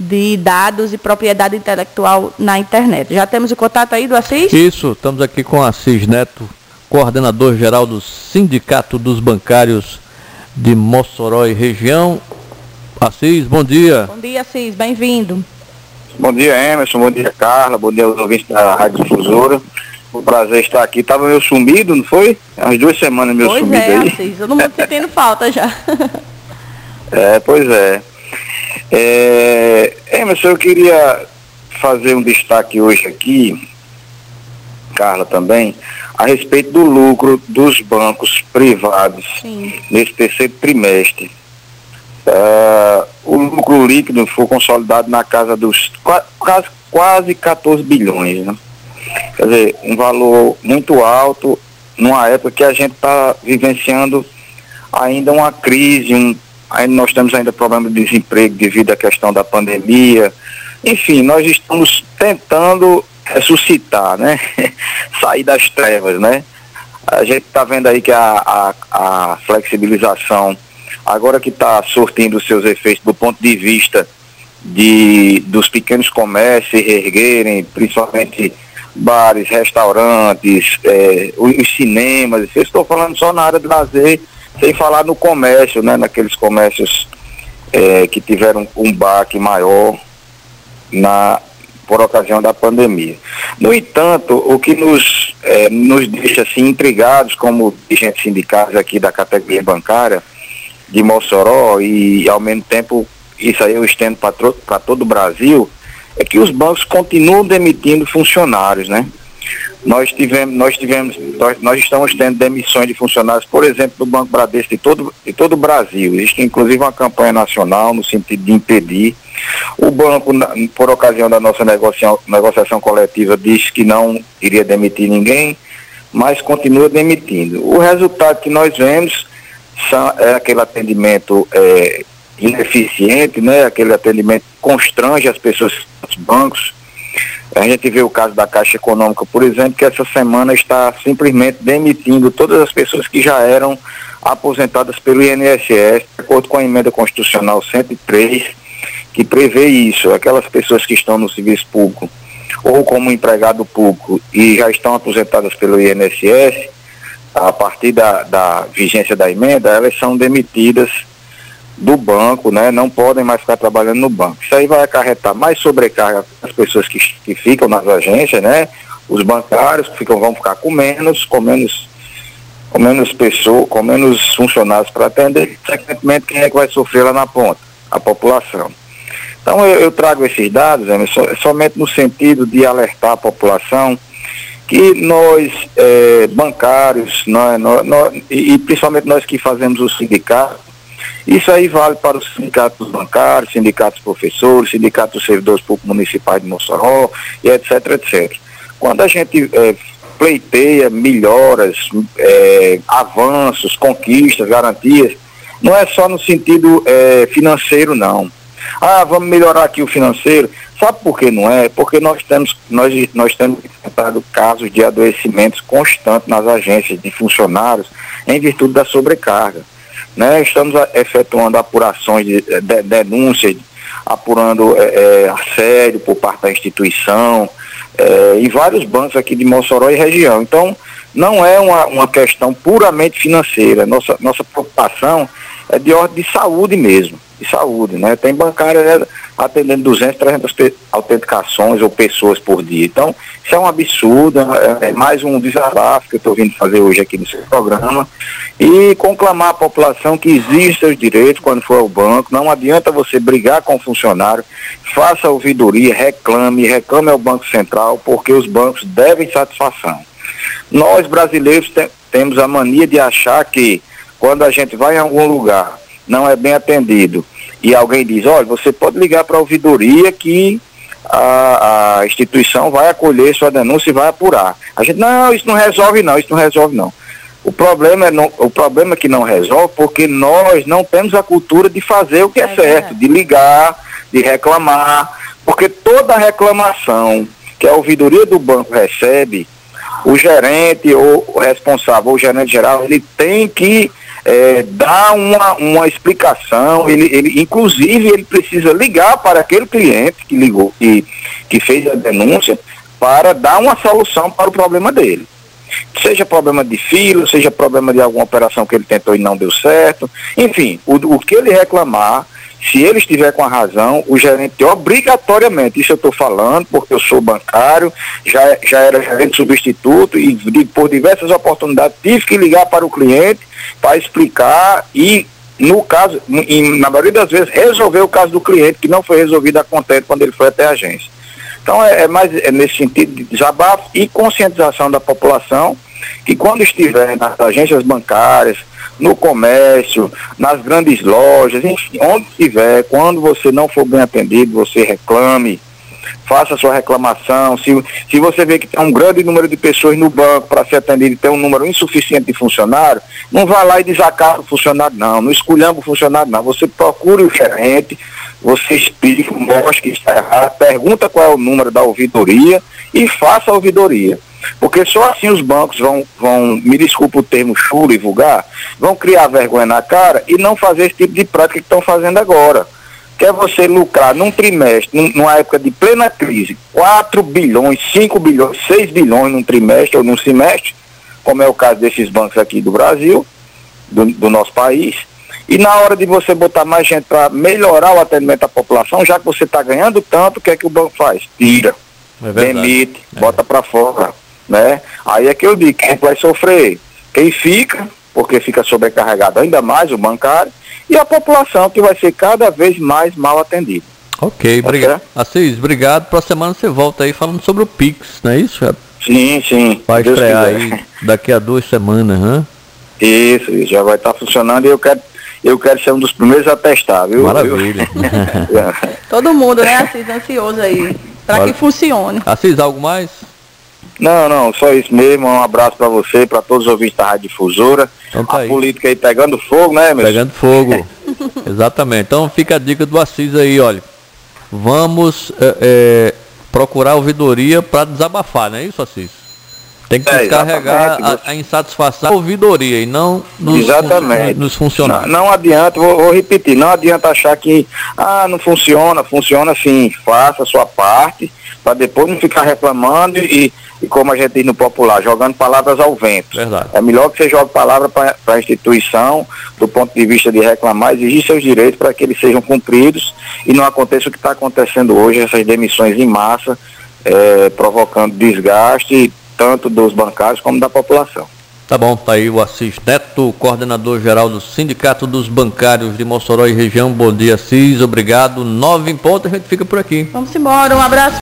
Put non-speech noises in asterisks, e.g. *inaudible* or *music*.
de dados e propriedade intelectual na internet. Já temos o contato aí do Assis? Isso, estamos aqui com Assis Neto, coordenador geral do Sindicato dos Bancários de Mossoró e região. Assis, bom dia. Bom dia, Assis, bem-vindo. Bom dia, Emerson, bom dia, Carla, bom dia aos ouvintes da Rádio Difusora. Um prazer estar aqui. Estava meio sumido, não foi? Há duas semanas meio pois sumido é, aí. Assis, todo mundo sentindo falta já. *laughs* é, pois é. É, Emerson, eu queria fazer um destaque hoje aqui, Carla também, a respeito do lucro dos bancos privados Sim. nesse terceiro trimestre. Uh, o lucro líquido foi consolidado na casa dos quase, quase 14 bilhões. Né? Quer dizer, um valor muito alto numa época que a gente está vivenciando ainda uma crise, um ainda nós temos ainda problema de desemprego devido à questão da pandemia. Enfim, nós estamos tentando ressuscitar, né? *laughs* Sair das trevas, né? A gente está vendo aí que a, a, a flexibilização, agora que está surtindo seus efeitos do ponto de vista de, dos pequenos comércios erguerem, principalmente bares, restaurantes, é, os cinemas, eu estou falando só na área de lazer, sem falar no comércio, né, naqueles comércios é, que tiveram um baque maior na, por ocasião da pandemia. No entanto, o que nos, é, nos deixa assim, intrigados como dirigentes sindicais aqui da categoria bancária de Mossoró e ao mesmo tempo isso aí eu estendo para todo o Brasil, é que os bancos continuam demitindo funcionários, né? Nós tivemos, nós tivemos, nós, nós, estamos tendo demissões de funcionários, por exemplo, do Banco Bradesco de todo, de todo o Brasil. Existe inclusive uma campanha nacional no sentido de impedir. O banco, por ocasião da nossa negociação, negociação coletiva, disse que não iria demitir ninguém, mas continua demitindo. O resultado que nós vemos são, é aquele atendimento é, ineficiente, né? aquele atendimento constrange as pessoas dos bancos a gente vê o caso da Caixa Econômica, por exemplo, que essa semana está simplesmente demitindo todas as pessoas que já eram aposentadas pelo INSS, de acordo com a emenda constitucional 103, que prevê isso, aquelas pessoas que estão no serviço público ou como empregado público e já estão aposentadas pelo INSS, a partir da, da vigência da emenda, elas são demitidas do banco, né? Não podem mais ficar trabalhando no banco. Isso aí vai acarretar mais sobrecarga as pessoas que, que ficam nas agências, né? Os bancários que ficam, vão ficar com menos, com menos, com menos pessoas, com menos funcionários para atender. Consequentemente, quem é que vai sofrer lá na ponta? A população. Então eu, eu trago esses dados, né, somente no sentido de alertar a população que nós, é, bancários, nós, nós, nós, e, e principalmente nós que fazemos o sindicato, isso aí vale para os sindicatos bancários, sindicatos professores, sindicatos servidores públicos municipais de Mossoró e etc, etc. Quando a gente é, pleiteia melhoras, é, avanços, conquistas, garantias, não é só no sentido é, financeiro, não. Ah, vamos melhorar aqui o financeiro. Sabe por que não é? Porque nós temos, nós, nós temos enfrentado casos de adoecimentos constantes nas agências de funcionários em virtude da sobrecarga. Né? Estamos efetuando apurações de, de denúncias, apurando é, assédio por parte da instituição, é, em vários bancos aqui de Mossoró e região. Então, não é uma, uma questão puramente financeira. Nossa, nossa preocupação é de ordem de saúde mesmo, de saúde. Né? Tem bancária né, atendendo 200, 300 autenticações ou pessoas por dia. Então, isso é um absurdo, é, é mais um desabafo que eu estou vindo fazer hoje aqui no seu programa e conclamar a população que existe seus direitos quando for ao banco. Não adianta você brigar com o funcionário, faça ouvidoria, reclame, reclame ao Banco Central, porque os bancos devem satisfação. Nós brasileiros te temos a mania de achar que quando a gente vai em algum lugar, não é bem atendido, e alguém diz, olha, você pode ligar para a ouvidoria que a, a, instituição vai acolher sua denúncia e vai apurar. A gente, não, isso não resolve não, isso não resolve não. O problema é, não, o problema é que não resolve porque nós não temos a cultura de fazer o que é, é certo, de ligar, de reclamar, porque toda reclamação que a ouvidoria do banco recebe, o gerente ou o responsável, ou o gerente geral, ele tem que é, dar uma, uma explicação, ele, ele, inclusive ele precisa ligar para aquele cliente que ligou, que, que fez a denúncia, para dar uma solução para o problema dele. Seja problema de fila, seja problema de alguma operação que ele tentou e não deu certo. Enfim, o, o que ele reclamar, se ele estiver com a razão, o gerente obrigatoriamente, isso eu estou falando, porque eu sou bancário, já, já era gerente substituto e de, por diversas oportunidades tive que ligar para o cliente para explicar e, no caso, em, na maioria das vezes, resolver o caso do cliente que não foi resolvido a contente quando ele foi até a agência. Então é, é mais é nesse sentido de desabafo e conscientização da população que quando estiver nas agências bancárias, no comércio, nas grandes lojas, enfim, onde estiver, quando você não for bem atendido, você reclame, faça sua reclamação. Se, se você vê que tem um grande número de pessoas no banco para ser atendido e tem um número insuficiente de funcionários, não vá lá e desacarta o funcionário, não. Não esculhamba o funcionário, não. Você procure o gerente, você explica, mostra que está errado, pergunta qual é o número da ouvidoria e faça a ouvidoria. Porque só assim os bancos vão, vão, me desculpa o termo chulo e vulgar, vão criar vergonha na cara e não fazer esse tipo de prática que estão fazendo agora. Quer você lucrar num trimestre, numa época de plena crise, 4 bilhões, 5 bilhões, 6 bilhões num trimestre ou num semestre, como é o caso desses bancos aqui do Brasil, do, do nosso país, e na hora de você botar mais gente para melhorar o atendimento da população, já que você está ganhando tanto, o que é que o banco faz? Tira, é demite, é. bota para fora né? Aí é que eu digo, quem vai sofrer? Quem fica, porque fica sobrecarregado ainda mais o bancário, e a população que vai ser cada vez mais mal atendida. Ok, tá obrigado. Assis, obrigado. Próxima semana você volta aí falando sobre o Pix, não é isso? Sim, sim. Vai Deus estrear quiser. aí daqui a duas semanas, né? Isso, isso, já vai estar tá funcionando e eu quero, eu quero ser um dos primeiros a testar, viu? Maravilha. *laughs* Todo mundo, né, Assis, ansioso aí, para que funcione. Assis, algo mais? Não, não, só isso mesmo. Um abraço para você, para todos os ouvintes da Rádio Difusora. Então tá a aí. política aí pegando fogo, né, meu? Pegando fogo. *laughs* Exatamente. Então fica a dica do Assis aí, olha. Vamos é, é, procurar ouvidoria para desabafar, não é isso, Assis? Tem que é, descarregar a, a, insatisfação da ouvidoria e não nos, exatamente. nos funcionários. Não, não adianta, vou, vou, repetir, não adianta achar que ah, não funciona, funciona sim, faça a sua parte, para depois não ficar reclamando e, e, como a gente diz no popular, jogando palavras ao vento. Verdade. É melhor que você jogue palavras para a instituição, do ponto de vista de reclamar, exigir seus direitos para que eles sejam cumpridos e não aconteça o que está acontecendo hoje, essas demissões em massa, é, provocando desgaste tanto dos bancários como da população. Tá bom, tá aí o Assis Neto, coordenador geral do Sindicato dos Bancários de Mossoró e região. Bom dia, Assis, obrigado. Nove em ponto, a gente fica por aqui. Vamos embora, um abraço.